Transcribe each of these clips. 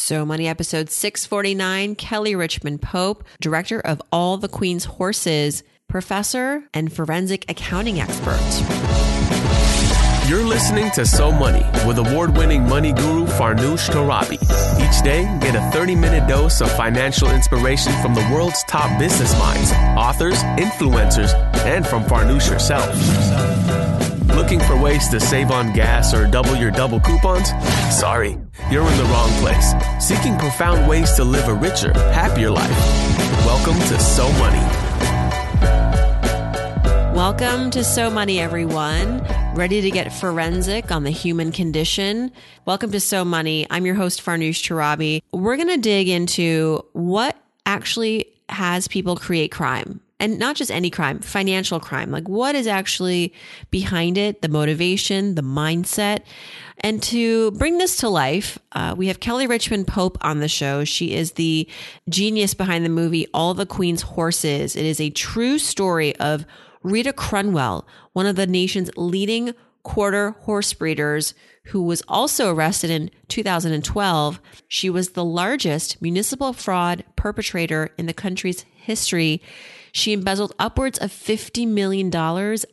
So Money episode 649, Kelly Richmond Pope, director of All the Queen's Horses, professor and forensic accounting expert. You're listening to So Money with award winning money guru Farnoosh Torabi. Each day, get a 30 minute dose of financial inspiration from the world's top business minds, authors, influencers, and from Farnoosh herself. Looking for ways to save on gas or double your double coupons? Sorry, you're in the wrong place. Seeking profound ways to live a richer, happier life. Welcome to So Money. Welcome to So Money, everyone. Ready to get forensic on the human condition? Welcome to So Money. I'm your host, Farnoosh Torabi. We're going to dig into what actually has people create crime and not just any crime, financial crime. Like what is actually behind it, the motivation, the mindset. And to bring this to life, uh, we have Kelly Richmond Pope on the show. She is the genius behind the movie All the Queen's Horses. It is a true story of Rita Crundwell, one of the nation's leading quarter horse breeders who was also arrested in 2012. She was the largest municipal fraud perpetrator in the country's history. She embezzled upwards of $50 million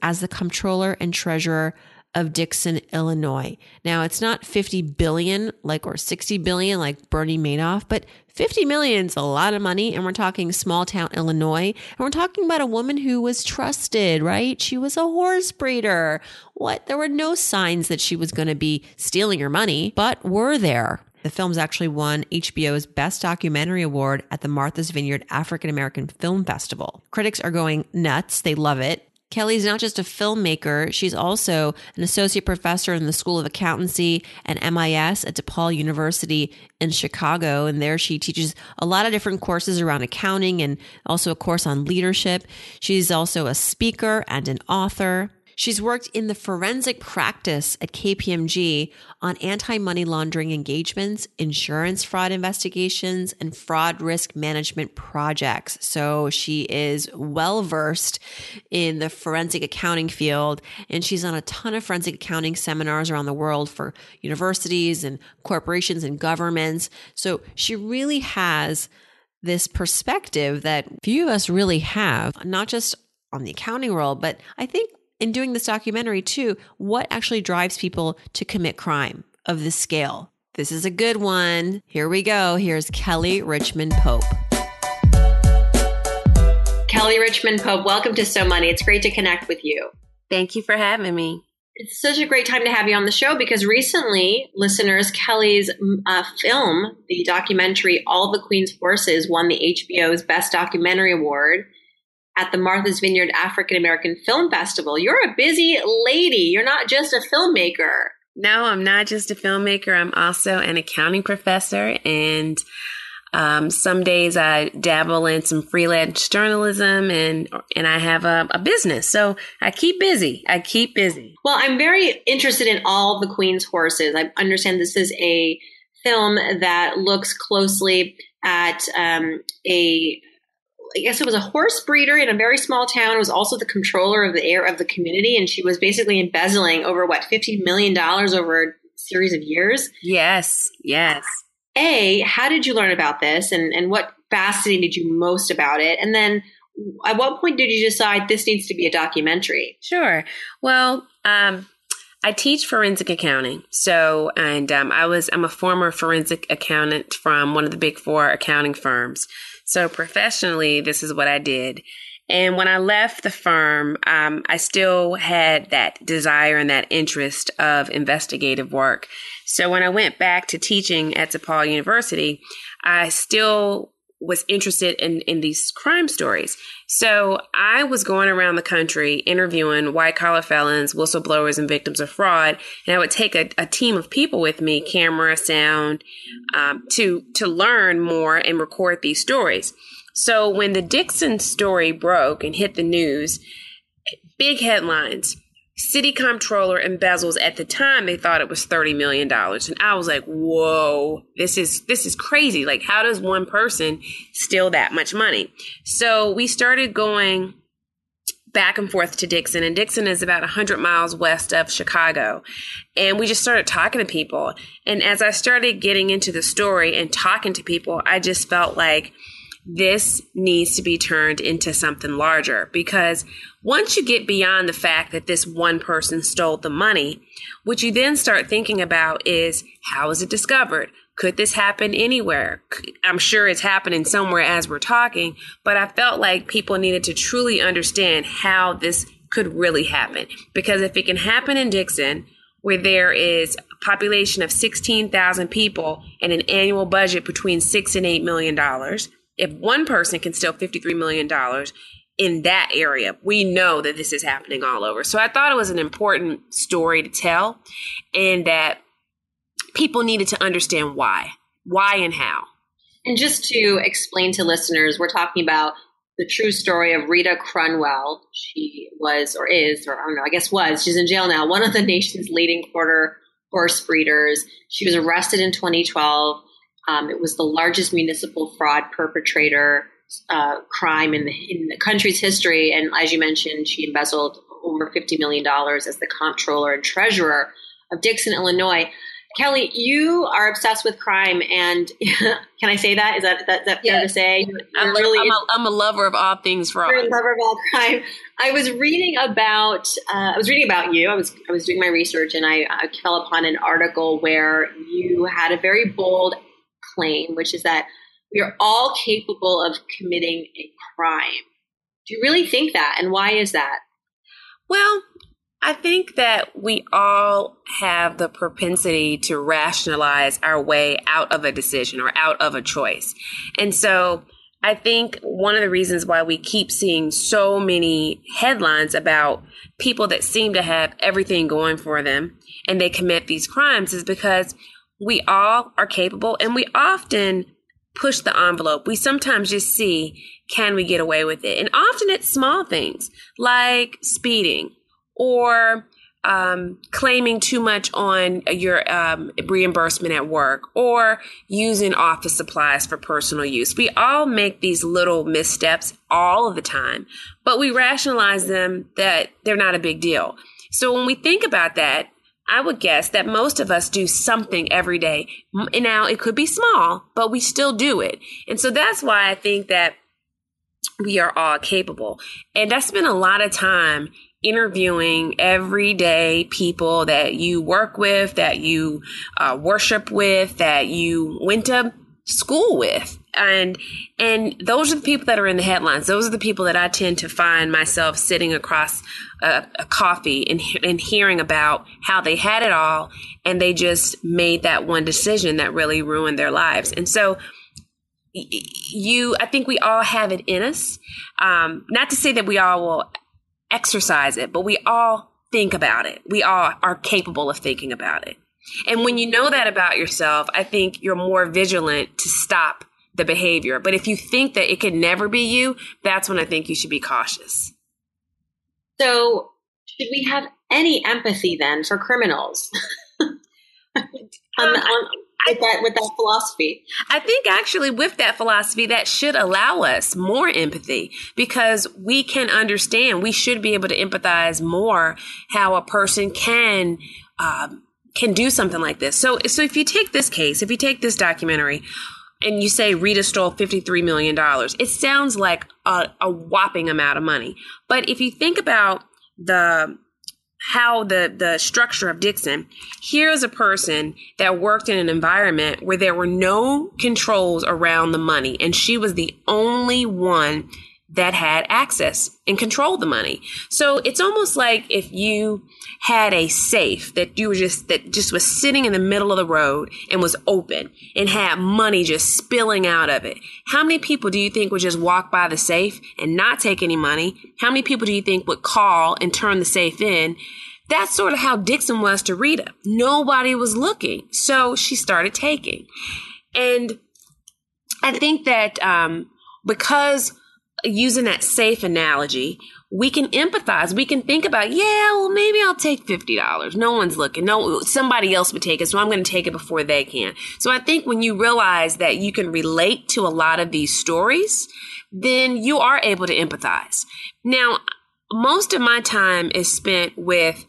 as the comptroller and treasurer of Dixon, Illinois. Now it's not 50 billion like or 60 billion like Bernie Madoff, but 50 million is a lot of money and we're talking small town Illinois and we're talking about a woman who was trusted, right? She was a horse breeder. What? There were no signs that she was going to be stealing her money, but were there? The film's actually won HBO's Best Documentary Award at the Martha's Vineyard African American Film Festival. Critics are going nuts. They love it. Kelly's not just a filmmaker, she's also an associate professor in the School of Accountancy and MIS at DePaul University in Chicago. And there she teaches a lot of different courses around accounting and also a course on leadership. She's also a speaker and an author. She's worked in the forensic practice at KPMG on anti money laundering engagements, insurance fraud investigations, and fraud risk management projects. So she is well versed in the forensic accounting field, and she's on a ton of forensic accounting seminars around the world for universities and corporations and governments. So she really has this perspective that few of us really have, not just on the accounting role, but I think in doing this documentary too, what actually drives people to commit crime of this scale. This is a good one. Here we go. Here's Kelly Richmond Pope. Kelly Richmond Pope, welcome to So Money. It's great to connect with you. Thank you for having me. It's such a great time to have you on the show because recently, listeners, Kelly's uh, film, the documentary All the Queen's Horses, won the HBO's Best Documentary Award at the Martha's Vineyard African American Film Festival. You're a busy lady. You're not just a filmmaker. No, I'm not just a filmmaker. I'm also an accounting professor. And um, some days I dabble in some freelance journalism and and I have a, a, business. So I keep busy. I keep busy. Well, I'm very interested in all the Queen's horses. I understand this is a film that looks closely at um, a I guess it was a horse breeder in a very small town. It was also the controller of the air of the community, and she was basically embezzling over what fifty million dollars over a series of years. Yes, yes. A, how did you learn about this, and and what fascinated you most about it? And then, at what point did you decide this needs to be a documentary? Sure. Well, um, I teach forensic accounting. So, and um, I was I'm a former forensic accountant from one of the big four accounting firms. So professionally, this is what I did. And when I left the firm, um, I still had that desire and that interest of investigative work. So when I went back to teaching at DePaul University, I still was interested in, in these crime stories. So I was going around the country interviewing white collar felons, whistleblowers, and victims of fraud. And I would take a, a team of people with me, camera, sound, um, to, to learn more and record these stories. So when the Dixon story broke and hit the news, big headlines city comptroller embezzles at the time they thought it was 30 million dollars and i was like whoa this is this is crazy like how does one person steal that much money so we started going back and forth to Dixon, and Dixon is about 100 miles west of Chicago. And we just started talking to people. And as I started getting into the story and talking to people, I just felt like this needs to be turned into something larger because once you get beyond the fact that this one person stole the money, what you then start thinking about is how is it discovered? Could this happen anywhere? I'm sure it's happening somewhere as we're talking, but I felt like people needed to truly understand how this could really happen. Because if it can happen in Dixon, where there is a population of 16,000 people and an annual budget between six and eight million dollars, if one person can steal $53 million in that area, we know that this is happening all over. So I thought it was an important story to tell and that people needed to understand why, why and how. And just to explain to listeners, we're talking about the true story of Rita Crundwell. She was, or is, or I don't know, I guess was, she's in jail now, one of the nation's leading quarter horse breeders. She was arrested in 2012. Um, it was the largest municipal fraud perpetrator uh, crime in the, in the country's history. And as you mentioned, she embezzled over $50 million as the comptroller and treasurer of Dixon, Illinois. Kelly, you are obsessed with crime, and can I say that? Is that, that, that fair to say? I'm, really, I'm, a, I'm, a lover of all things fraud. You're a lover of all crime. I was reading about uh, I was reading about you. I was I was doing my research, and I, I fell upon an article where you had a very bold claim, which is that we are all capable of committing a crime. Do you really think that? And why is that? Well, I think that we all have the propensity to rationalize our way out of a decision or out of a choice. And so I think one of the reasons why we keep seeing so many headlines about people that seem to have everything going for them and they commit these crimes is because we all are capable and we often push the envelope. We sometimes just see, can we get away with it? And often it's small things like speeding or um, claiming too much on your um, reimbursement at work or using office supplies for personal use. We all make these little missteps all of the time, but we rationalize them that they're not a big deal. So when we think about that, I would guess that most of us do something every day. Now, it could be small, but we still do it. And so that's why I think that we are all capable. And I spend a lot of time interviewing everyday people that you work with, that you uh, worship with, that you went to school with and and those are the people that are in the headlines. Those are the people that i tend to find myself sitting across a, a, coffee and, and hearing about how they had it all and they just made that one decision that really ruined their lives. And so you i think we all have it in us. Um, not to say that we all will exercise it but we all think about it. We all are capable of thinking about it. And when you know that about yourself, I think you're more vigilant to stop the behavior. But if you think that it can never be you, that's when I think you should be cautious. So, should we have any empathy then for criminals? on, on, with that with that philosophy. I think actually with that philosophy that should allow us more empathy because we can understand. We should be able to empathize more how a person can um, can do something like this. So, so if you take this case, if you take this documentary, and you say Rita stole $53 million, it sounds like a, a, whopping amount of money. But if you think about the how the the structure of Dixon, here's a person that worked in an environment where there were no controls around the money, and she was the only one that had access and controlled the money. So it's almost like if you had a safe that you were just that just was sitting in the middle of the road and was open and had money just spilling out of it. How many people do you think would just walk by the safe and not take any money? How many people do you think would call and turn the safe in? That's sort of how Dixon was to Rita. Nobody was looking. So she started taking. And I think that um, because using that safe analogy, we can empathize. We can think about, yeah, well, maybe I'll take $50. No one's looking. No, somebody else would take it. So I'm going to take it before they can. So I think when you realize that you can relate to a lot of these stories, then you are able to empathize. Now, most of my time is spent with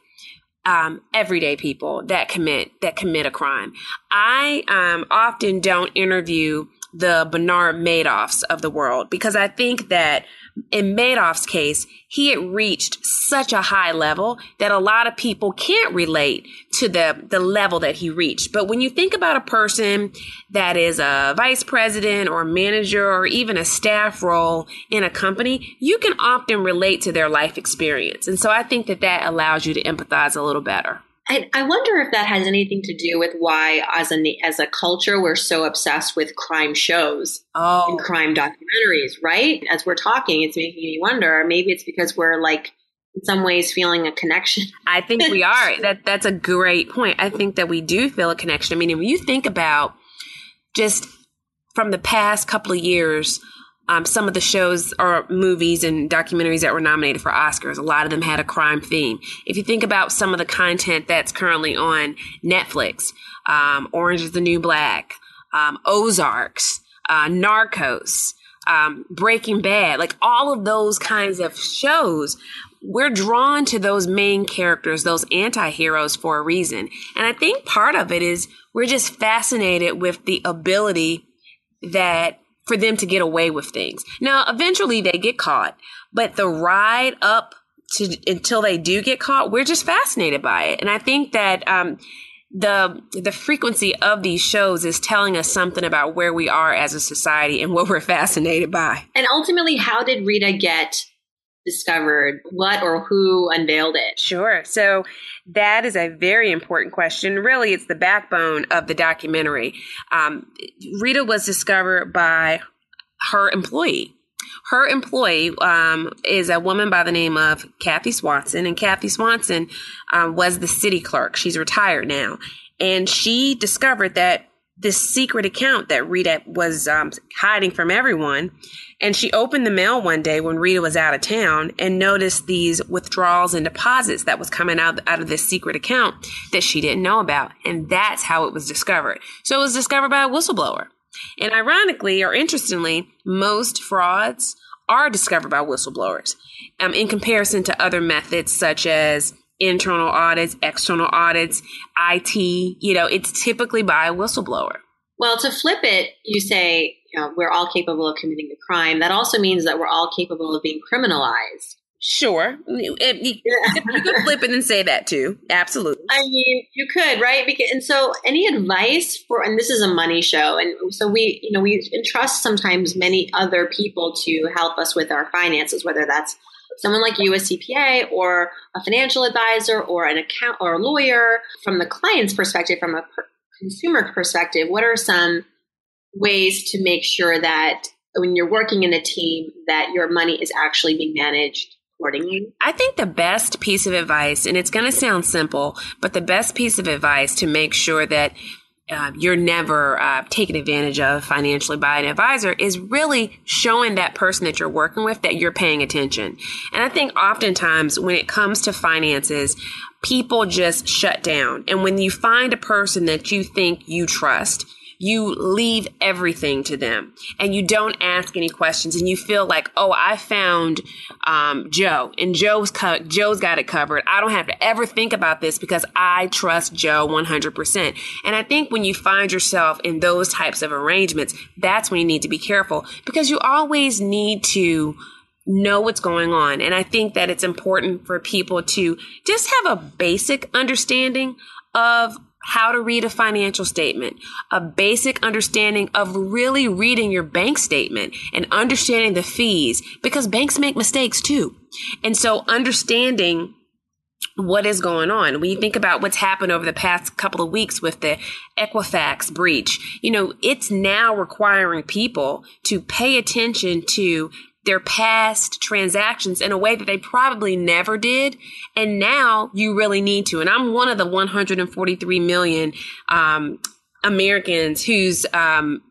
um, everyday people that commit that commit a crime. I um, often don't interview the Bernard Madoffs of the world because I think that in Madoff's case, he had reached such a high level that a lot of people can't relate to the, the level that he reached. But when you think about a person that is a vice president or manager or even a staff role in a company, you can often relate to their life experience. And so I think that that allows you to empathize a little better. I, I wonder if that has anything to do with why, as a as a culture, we're so obsessed with crime shows oh. and crime documentaries. Right? As we're talking, it's making me wonder. Maybe it's because we're like in some ways feeling a connection. I think we are. that that's a great point. I think that we do feel a connection. I mean, when you think about just from the past couple of years um, some of the shows or movies and documentaries that were nominated for Oscars, a lot of them had a crime theme. If you think about some of the content that's currently on Netflix, um, Orange is the New Black, um, Ozarks, uh, Narcos, um, Breaking Bad, like all of those kinds of shows, we're drawn to those main characters, those anti heroes for a reason. And I think part of it is we're just fascinated with the ability that for them to get away with things. Now, eventually they get caught, but the ride up to until they do get caught, we're just fascinated by it. And I think that um, the the frequency of these shows is telling us something about where we are as a society and what we're fascinated by. And ultimately, how did Rita get discovered? What or who unveiled it? Sure. So that is a very important question. Really, it's the backbone of the documentary. Um, Rita was discovered by her employee. Her employee um, is a woman by the name of Kathy Swanson, and Kathy Swanson um, was the city clerk. She's retired now, and she discovered that this secret account that Rita was um, hiding from everyone and she opened the mail one day when Rita was out of town and noticed these withdrawals and deposits that was coming out, out of this secret account that she didn't know about. And that's how it was discovered. So it was discovered by a whistleblower. And ironically or interestingly, most frauds are discovered by whistleblowers um, in comparison to other methods such as internal audits, external audits, IT. You know, it's typically by a whistleblower. Well, to flip it, you say you know, we're all capable of committing a crime. That also means that we're all capable of being criminalized. Sure, you, eh, you could flip it and say that too. Absolutely. I mean, you could, right? Because, and so, any advice for? And this is a money show, and so we, you know, we entrust sometimes many other people to help us with our finances, whether that's someone like you, a CPA, or a financial advisor, or an account, or a lawyer. From the client's perspective, from a per- consumer perspective, what are some ways to make sure that when you're working in a team that your money is actually being managed accordingly? I think the best piece of advice, and it's going to sound simple, but the best piece of advice to make sure that uh, you're never uh, taken advantage of financially by an advisor is really showing that person that you're working with that you're paying attention. And I think oftentimes when it comes to finances, people just shut down. And when you find a person that you think you trust, you leave everything to them and you don't ask any questions and you feel like, oh, I found um, Joe and Joe's co- Joe's got it covered. I don't have to ever think about this because I trust Joe 100%. And I think when you find yourself in those types of arrangements, that's when you need to be careful because you always need to know what's going on. And I think that it's important for people to just have a basic understanding of how to read a financial statement, a basic understanding of really reading your bank statement and understanding the fees because banks make mistakes too. And so understanding what is going on. When you think about what's happened over the past couple of weeks with the Equifax breach, you know, it's now requiring people to pay attention to their past transactions in a way that they probably never did. And now you really need to. And I'm one of the 143 million um, Americans whose um,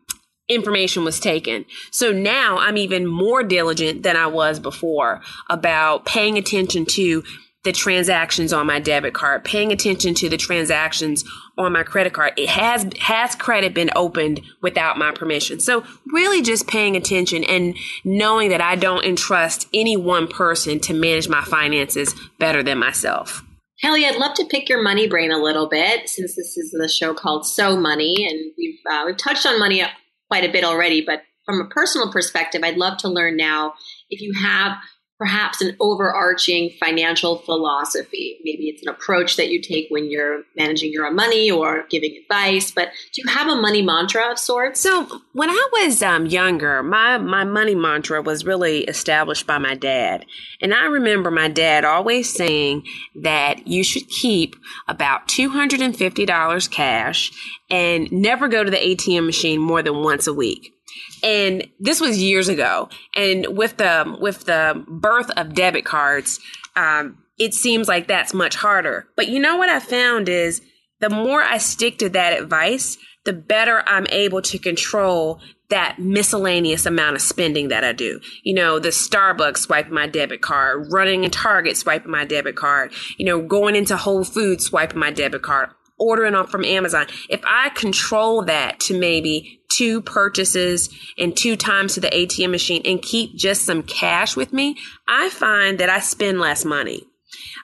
information was taken. So now I'm even more diligent than I was before about paying attention to the transactions on my debit card, paying attention to the transactions on my credit card. It has has credit been opened without my permission. So really just paying attention and knowing that I don't entrust any one person to manage my finances better than myself. Kelly, I'd love to pick your money brain a little bit since this is the show called So Money, and we've uh, we've touched on money quite a bit already. But from a personal perspective, I'd love to learn now if you have perhaps an overarching financial philosophy. Maybe it's an approach that you take when you're managing your own money or giving advice, but do you have a money mantra of sorts? So when I was um, younger, my, my money mantra was really established by my dad. And I remember my dad always saying that you should keep about $250 cash and never go to the ATM machine more than once a week and this was years ago. And with the with the birth of debit cards, um, it seems like that's much harder. But you know what I found is the more I stick to that advice, the better I'm able to control that miscellaneous amount of spending that I do. You know, the Starbucks swiping my debit card, running in Target swiping my debit card, you know, going into Whole Foods swiping my debit card, ordering off from Amazon. If I control that to maybe two purchases and two times to the ATM machine and keep just some cash with me, I find that I spend less money.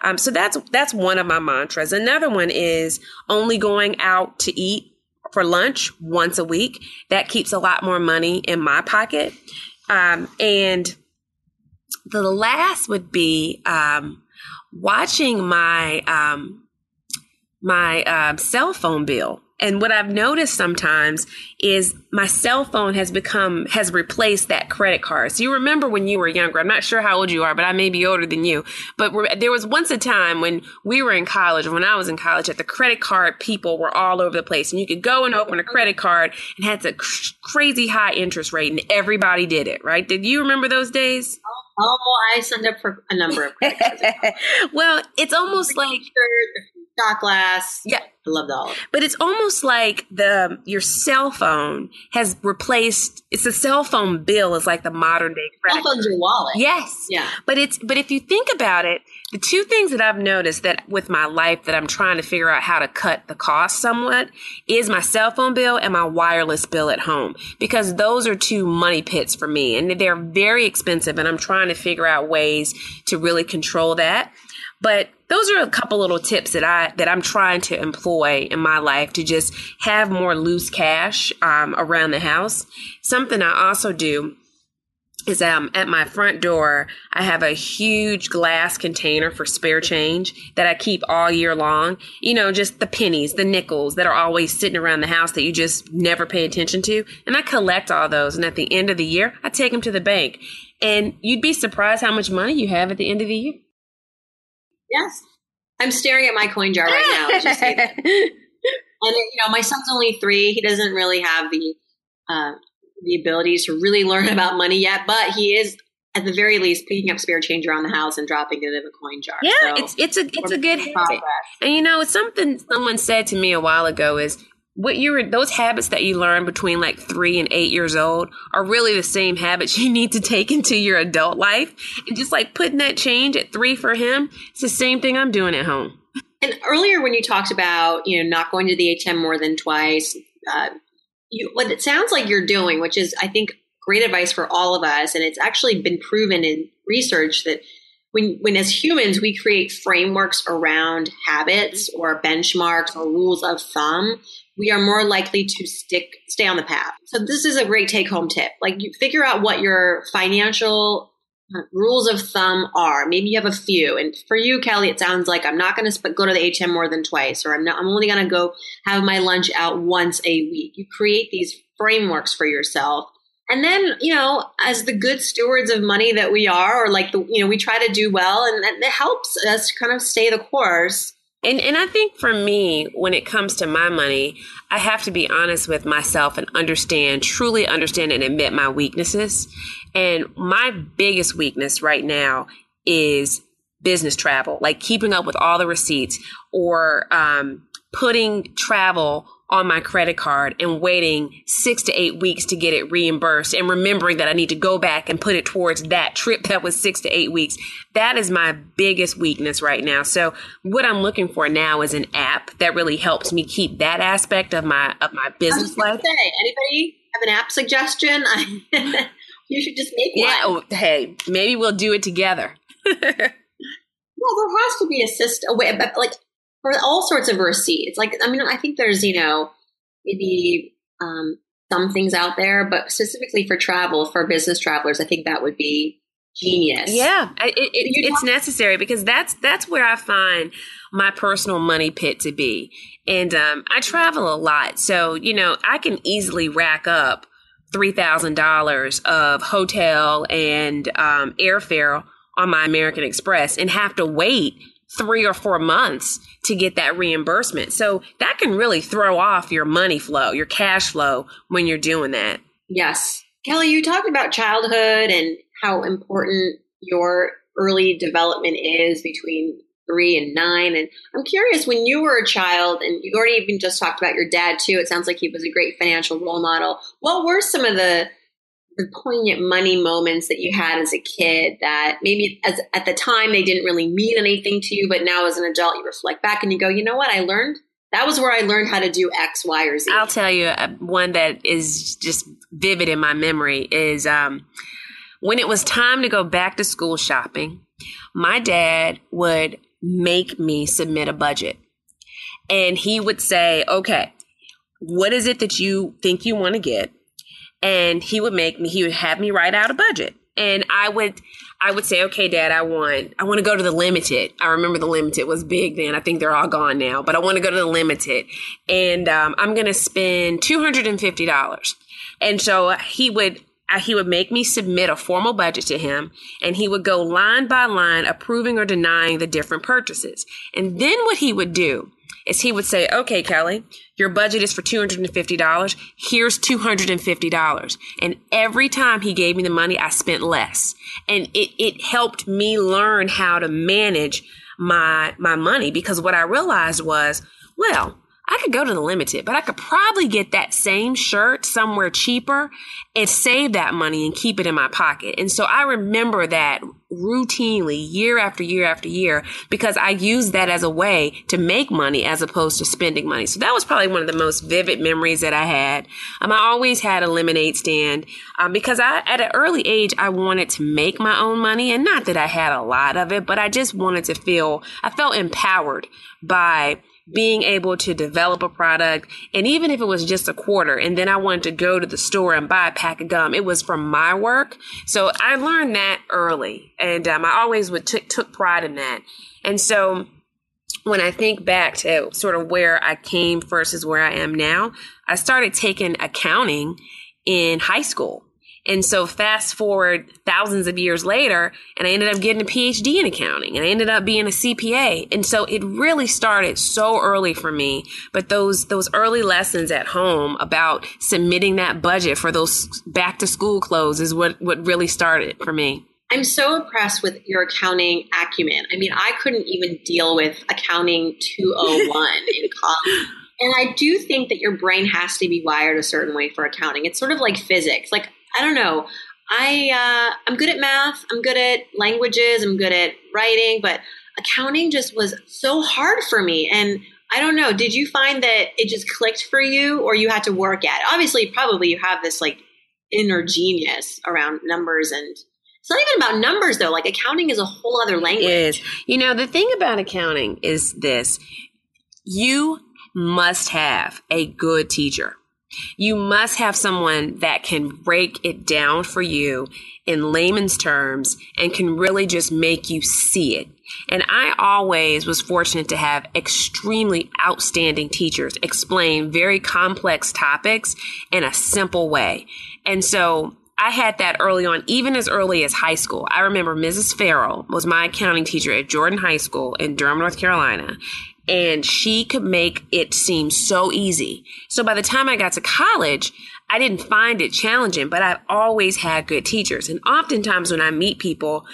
Um, so that's that's one of my mantras. Another one is only going out to eat for lunch once a week. That keeps a lot more money in my pocket. Um, and the last would be um, watching my um, my uh, cell phone bill. And what I've noticed sometimes is my cell phone has become, has replaced that credit card. So you remember when you were younger, I'm not sure how old you are, but I may be older than you. But there was once a time when we were in college, when I was in college, that the credit card people were all over the place. And you could go and open a credit card and had a crazy high interest rate and everybody did it, right? Did you remember those days? Oh, I signed up for a number of credit cards. well, it's almost like shot glass. Yeah. I love that. But it's almost like the your cell phone has replaced it's a cell phone bill is like the modern day credit. Cell phone's your wallet. Yes. Yeah. But it's but if you think about it, the two things that I've noticed that with my life that I'm trying to figure out how to cut the cost somewhat is my cell phone bill and my wireless bill at home. Because those are two money pits for me and they're very expensive and I'm trying to figure out ways to really control that. But those are a couple little tips that I that I'm trying to employ in my life to just have more loose cash um, around the house. Something I also do is um, at my front door, I have a huge glass container for spare change that I keep all year long. You know, just the pennies, the nickels that are always sitting around the house that you just never pay attention to. And I collect all those. And at the end of the year, I take them to the bank. And you'd be surprised how much money you have at the end of the year. Yes. I'm staring at my coin jar right now. and you know, my son's only three. He doesn't really have the uh, the abilities to really learn about money yet, but he is at the very least picking up spare change around the house and dropping it in a coin jar. Yeah, so it's it's a it's a good habit. And you know, something someone said to me a while ago is what you those habits that you learn between like three and eight years old are really the same habits you need to take into your adult life. And just like putting that change at three for him, it's the same thing I'm doing at home. And earlier, when you talked about you know not going to the ATM more than twice, uh, you, what it sounds like you're doing, which is I think great advice for all of us, and it's actually been proven in research that when when as humans we create frameworks around habits or benchmarks or rules of thumb we are more likely to stick stay on the path. So this is a great take home tip. Like you figure out what your financial uh, rules of thumb are. Maybe you have a few. And for you, Kelly, it sounds like I'm not going to go to the ATM more than twice, or I'm not. I'm only going to go have my lunch out once a week. You create these frameworks for yourself. And then, you know, as the good stewards of money that we are, or like the, you know, we try to do well, and it helps us kind of stay the course and and I think for me, when it comes to my money, I have to be honest with myself and understand, truly understand and admit my weaknesses. And my biggest weakness right now is business travel, like keeping up with all the receipts or um, putting travel on my credit card and waiting six to eight weeks to get it reimbursed and remembering that I need to go back and put it towards that trip that was six to eight weeks. That is my biggest weakness right now. So what I'm looking for now is an app that really helps me keep that aspect of my of my business life. Say, anybody have an app suggestion? you should just make one. Yeah. Oh, hey, maybe we'll do it together. well, there has to be a system, a way, like for all sorts of receipts. Like, I mean, I think there's, you know, maybe um, some things out there, but specifically for travel, for business travelers, I think that would be genius. Yeah, it, it, it's necessary because that's that's where I find my personal money pit to be. And um, I travel a lot, so you know I can easily rack up three thousand dollars of hotel and um, airfare on my American Express and have to wait three or four months to get that reimbursement. So that can really throw off your money flow, your cash flow when you're doing that. Yes. Kelly, you talked about childhood and how important your early development is between three and nine. And I'm curious, when you were a child, and you already even just talked about your dad too, it sounds like he was a great financial role model. What were some of the the poignant money moments that you had as a kid that maybe as at the time they didn't really mean anything to you, but now as an adult you reflect back and you go, you know what, I learned that was where I learned how to do X, Y, or Z. I'll tell you uh, one that is just vivid in my memory is um, when it was time to go back to school shopping. My dad would make me submit a budget, and he would say, "Okay, what is it that you think you want to get?" And he would make me he would have me write out a budget. And i would i would say okay dad i want i want to go to the limited. I remember the limited was big then. I think they're all gone now but i want to go to the limited. And um, i'm going to spend $250 and so he would uh, he would make me submit a formal budget to him and he would go line by line approving or denying the different purchases. And then what he would do is he would say, okay, Kelly, your budget is for $250. Here's $250. And every time he gave me the money, I spent less. And it, it helped me learn how to manage my, my money because what I realized was, well, I could go to the limited, but I could probably get that same shirt somewhere cheaper and save that money and keep it in my pocket. And so I remember that routinely year after year after year because I used that as a way to make money as opposed to spending money. So that was probably one of the most vivid memories that I had. Um, I always had a lemonade stand um, because I, at an early age, I wanted to make my own money and not that I had a lot of it, but I just wanted to feel, I felt empowered by being able to develop a product. And even if it was just a quarter, and then I wanted to go to the store and buy a pack of gum, it was from my work. So I learned that early. And um, I always would t- took pride in that. And so when I think back to sort of where I came versus where I am now, I started taking accounting in high school. And so fast forward thousands of years later, and I ended up getting a PhD in accounting and I ended up being a CPA. And so it really started so early for me. But those, those early lessons at home about submitting that budget for those back to school clothes is what, what really started for me. I'm so impressed with your accounting acumen. I mean, I couldn't even deal with accounting 201 in college. And I do think that your brain has to be wired a certain way for accounting. It's sort of like physics. Like I don't know. I uh, I'm good at math. I'm good at languages. I'm good at writing, but accounting just was so hard for me. And I don't know. Did you find that it just clicked for you, or you had to work at it? Obviously, probably you have this like inner genius around numbers and it's not even about numbers though. Like accounting is a whole other language. It is. You know, the thing about accounting is this. You must have a good teacher. You must have someone that can break it down for you in layman's terms and can really just make you see it. And I always was fortunate to have extremely outstanding teachers explain very complex topics in a simple way. And so I had that early on, even as early as high school. I remember Mrs. Farrell was my accounting teacher at Jordan High School in Durham, North Carolina and she could make it seem so easy. So by the time I got to college, I didn't find it challenging, but I've always had good teachers. And oftentimes when I meet people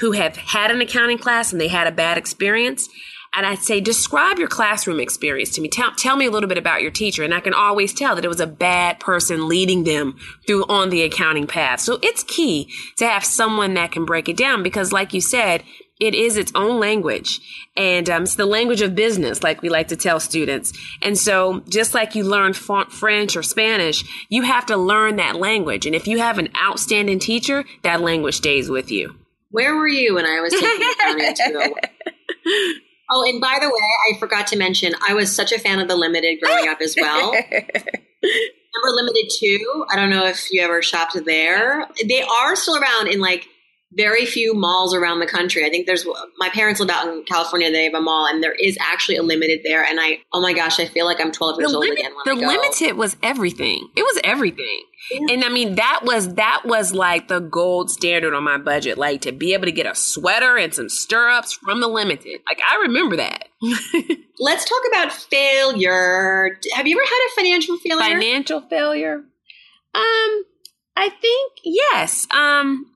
who have had an accounting class and they had a bad experience, and I'd say, describe your classroom experience to me. Tell, tell me a little bit about your teacher. And I can always tell that it was a bad person leading them through on the accounting path. So it's key to have someone that can break it down because like you said, it is its own language. And um, it's the language of business like we like to tell students. And so just like you learn french or spanish you have to learn that language. And if you have an outstanding teacher that language stays with you. Where were you when i was taking accounting oh and by the way i forgot to mention i was such a fan of the limited growing up as well. Remember limited too i don't know if you ever shopped there. They are still around in like very few malls around the country. I think there's my parents live out in California. They have a mall, and there is actually a limited there. And I, oh my gosh, I feel like I'm 12 years the old limit, again. the limited was everything. It was everything. Yeah. And I mean, that was that was like the gold standard on my budget. Like to be able to get a sweater and some stirrups from the limited. Like I remember that. Let's talk about failure. Have you ever had a financial failure? Financial failure. Um, I think yes. Um,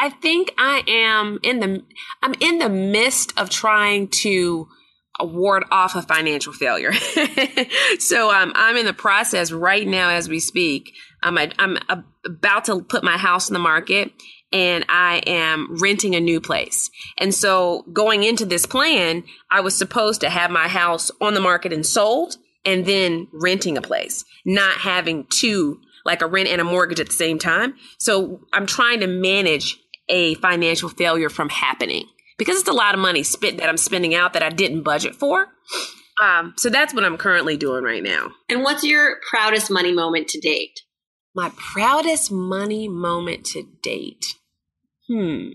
I think I am in the I'm in the midst of trying to ward off a financial failure. so um, I'm in the process right now as we speak. I'm a, I'm about to put my house in the market and I am renting a new place. And so going into this plan, I was supposed to have my house on the market and sold and then renting a place, not having two like a rent and a mortgage at the same time. So I'm trying to manage a financial failure from happening because it's a lot of money spent that I'm spending out that I didn't budget for. Um, so that's what I'm currently doing right now. And what's your proudest money moment to date? My proudest money moment to date. Hmm.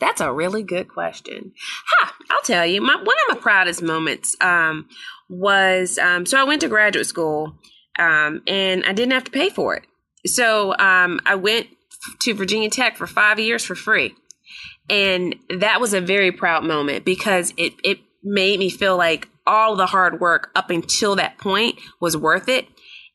That's a really good question. Ha! I'll tell you. My, one of my proudest moments um, was um, so I went to graduate school um, and I didn't have to pay for it. So um, I went to Virginia Tech for five years for free. And that was a very proud moment because it, it made me feel like all the hard work up until that point was worth it.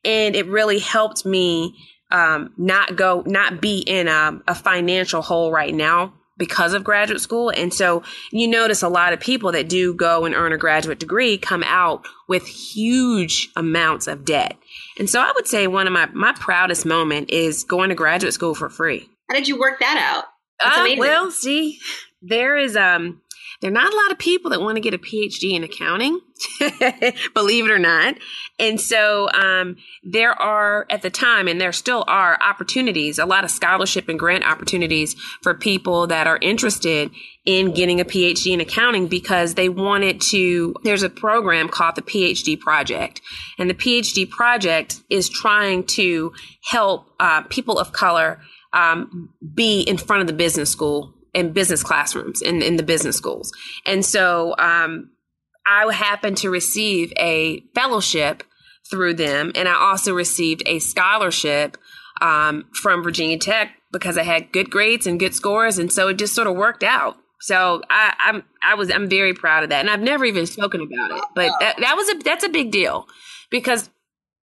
And it really helped me um, not go, not be in a, a financial hole right now because of graduate school. And so you notice a lot of people that do go and earn a graduate degree come out with huge amounts of debt. And so I would say one of my, my proudest moment is going to graduate school for free. How did you work that out? Uh, well, see, there is um there are not a lot of people that want to get a PhD in accounting, believe it or not. And so um, there are, at the time, and there still are opportunities, a lot of scholarship and grant opportunities for people that are interested in getting a PhD in accounting because they wanted to. There's a program called the PhD Project, and the PhD Project is trying to help uh, people of color um, be in front of the business school in business classrooms in, in the business schools. And so um, I happened to receive a fellowship through them, and I also received a scholarship um, from Virginia Tech because I had good grades and good scores, and so it just sort of worked out. So I, I'm I was I'm very proud of that, and I've never even spoken about it, but that, that was a that's a big deal because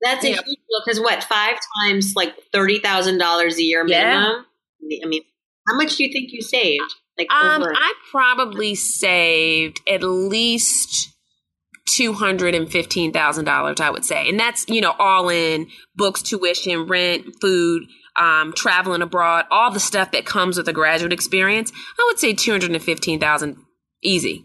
that's a huge deal because what five times like thirty thousand dollars a year minimum. Yeah. I mean, how much do you think you saved? Like um, I probably saved at least two hundred and fifteen thousand dollars. I would say, and that's you know all in books, tuition, rent, food, um, traveling abroad, all the stuff that comes with a graduate experience. I would say two hundred and fifteen thousand easy.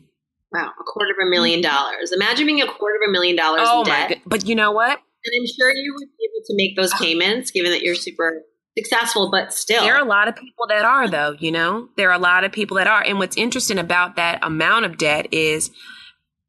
Wow, a quarter of a million dollars. Imagine being a quarter of a million dollars oh in debt. My, but you know what? And I'm sure you would be able to make those payments, given that you're super successful, but still. There are a lot of people that are, though, you know? There are a lot of people that are. And what's interesting about that amount of debt is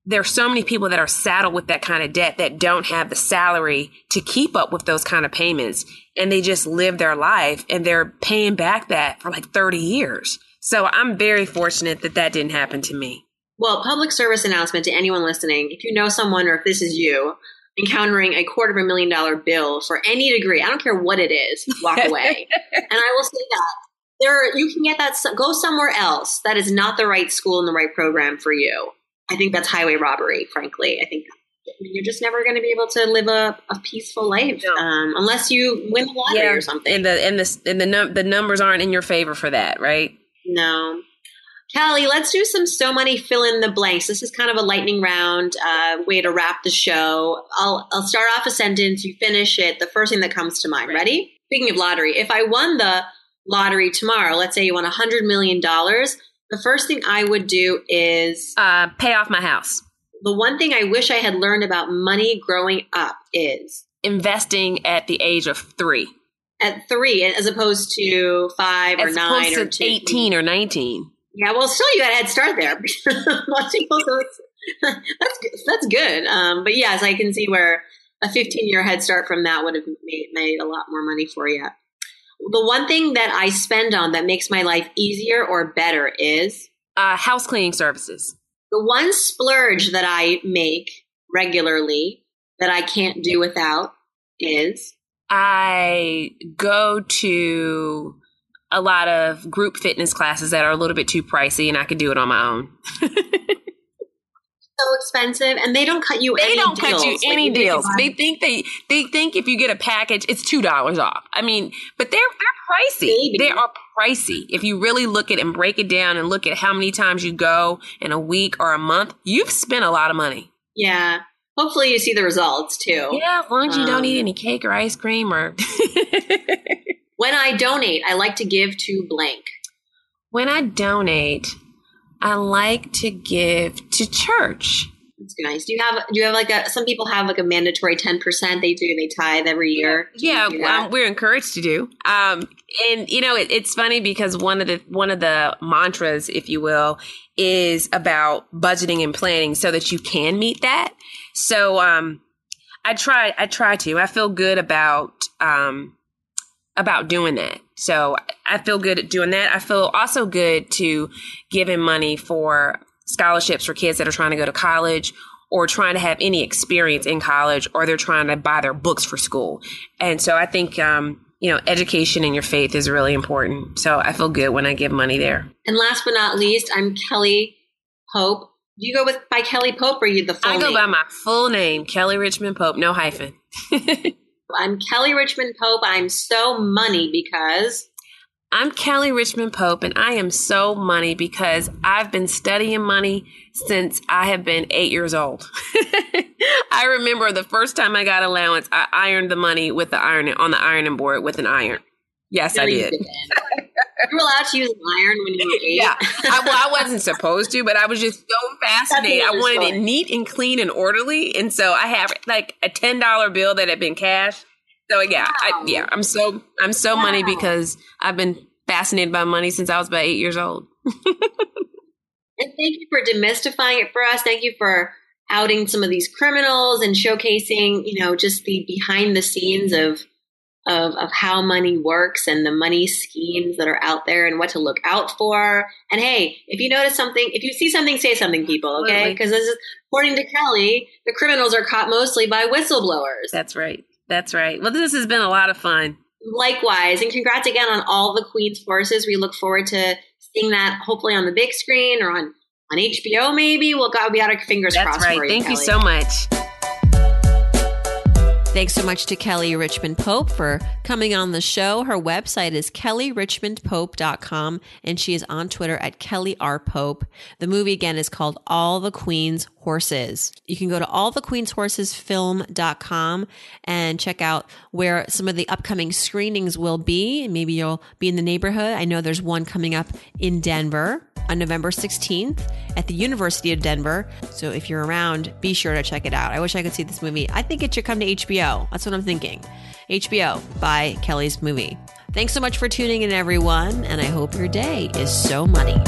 there are so many people that are saddled with that kind of debt that don't have the salary to keep up with those kind of payments. And they just live their life and they're paying back that for like 30 years. So I'm very fortunate that that didn't happen to me. Well, public service announcement to anyone listening if you know someone or if this is you encountering a quarter of a million dollar bill for any degree, I don't care what it is, walk away. and I will say that there, you can get that, go somewhere else. That is not the right school and the right program for you. I think that's highway robbery, frankly. I think you're just never going to be able to live a, a peaceful life no. um, unless you win the lottery yeah, or something. And the and the and the num- the numbers aren't in your favor for that, right? No. Kelly, let's do some so money fill in the blanks. This is kind of a lightning round uh, way to wrap the show. I'll I'll start off a sentence, you finish it. The first thing that comes to mind. Ready? Speaking of lottery, if I won the lottery tomorrow, let's say you won a hundred million dollars, the first thing I would do is uh, pay off my house. The one thing I wish I had learned about money growing up is investing at the age of three. At three, as opposed to five as or nine or two. eighteen or nineteen. Yeah, well, still you got a head start there. that's that's good. Um, but yes, I can see where a 15 year head start from that would have made, made a lot more money for you. The one thing that I spend on that makes my life easier or better is uh, house cleaning services. The one splurge that I make regularly that I can't do without is I go to a lot of group fitness classes that are a little bit too pricey and I could do it on my own. so expensive and they don't cut you they any don't deals. cut you any like, deals. They think they they think if you get a package it's two dollars off. I mean but they're they're pricey. Maybe. they are pricey. If you really look at and break it down and look at how many times you go in a week or a month you've spent a lot of money. Yeah. Hopefully you see the results too. Yeah as long as you um, don't eat any cake or ice cream or when i donate i like to give to blank. When i donate I like to give to church. That's nice. Do you have do you have like a some people have like a mandatory ten percent they do they tithe every year? Do yeah, um, we're encouraged to do. Um, and you know it, it's funny because one of the one of the mantras, if you will, is about budgeting and planning so that you can meet that. So um, I try I try to. I feel good about um, about doing that. So I feel good at doing that. I feel also good to giving money for scholarships for kids that are trying to go to college or trying to have any experience in college or they're trying to buy their books for school. And so I think, um, you know, education and your faith is really important. So I feel good when I give money there. And last but not least, I'm Kelly Pope. Do you go with by Kelly Pope or you the full I go name? by my full name, Kelly Richmond Pope, no hyphen. I'm Kelly Richmond Pope. I'm so money because I'm Kelly Richmond Pope, and I am so money because I've been studying money since I have been eight years old. I remember the first time I got allowance, I ironed the money with the iron on the ironing board with an iron. Yes, I did. you were allowed to use an iron when you were eight. Yeah, I, well, I wasn't supposed to, but I was just so fascinated. I wanted story. it neat and clean and orderly, and so I have like a ten dollar bill that had been cash so yeah, wow. I, yeah, I'm so I'm so wow. money because I've been fascinated by money since I was about eight years old. and thank you for demystifying it for us. Thank you for outing some of these criminals and showcasing, you know, just the behind the scenes of of of how money works and the money schemes that are out there and what to look out for. And hey, if you notice something, if you see something, say something, people, okay? Because according to Kelly, the criminals are caught mostly by whistleblowers. That's right. That's right. Well, this has been a lot of fun. Likewise. And congrats again on all the Queen's Horses. We look forward to seeing that hopefully on the big screen or on, on HBO maybe. We'll got, we got our fingers That's crossed right. for you, Thank Kelly. you so much. Thanks so much to Kelly Richmond Pope for coming on the show. Her website is kellyrichmondpope.com and she is on Twitter at Kelly R. Pope. The movie again is called All the Queen's Horses. You can go to allthequeenshorsesfilm.com and check out where some of the upcoming screenings will be. Maybe you'll be in the neighborhood. I know there's one coming up in Denver on November 16th at the University of Denver. So if you're around, be sure to check it out. I wish I could see this movie. I think it should come to HBO. That's what I'm thinking. HBO buy Kelly's movie. Thanks so much for tuning in, everyone, and I hope your day is so money.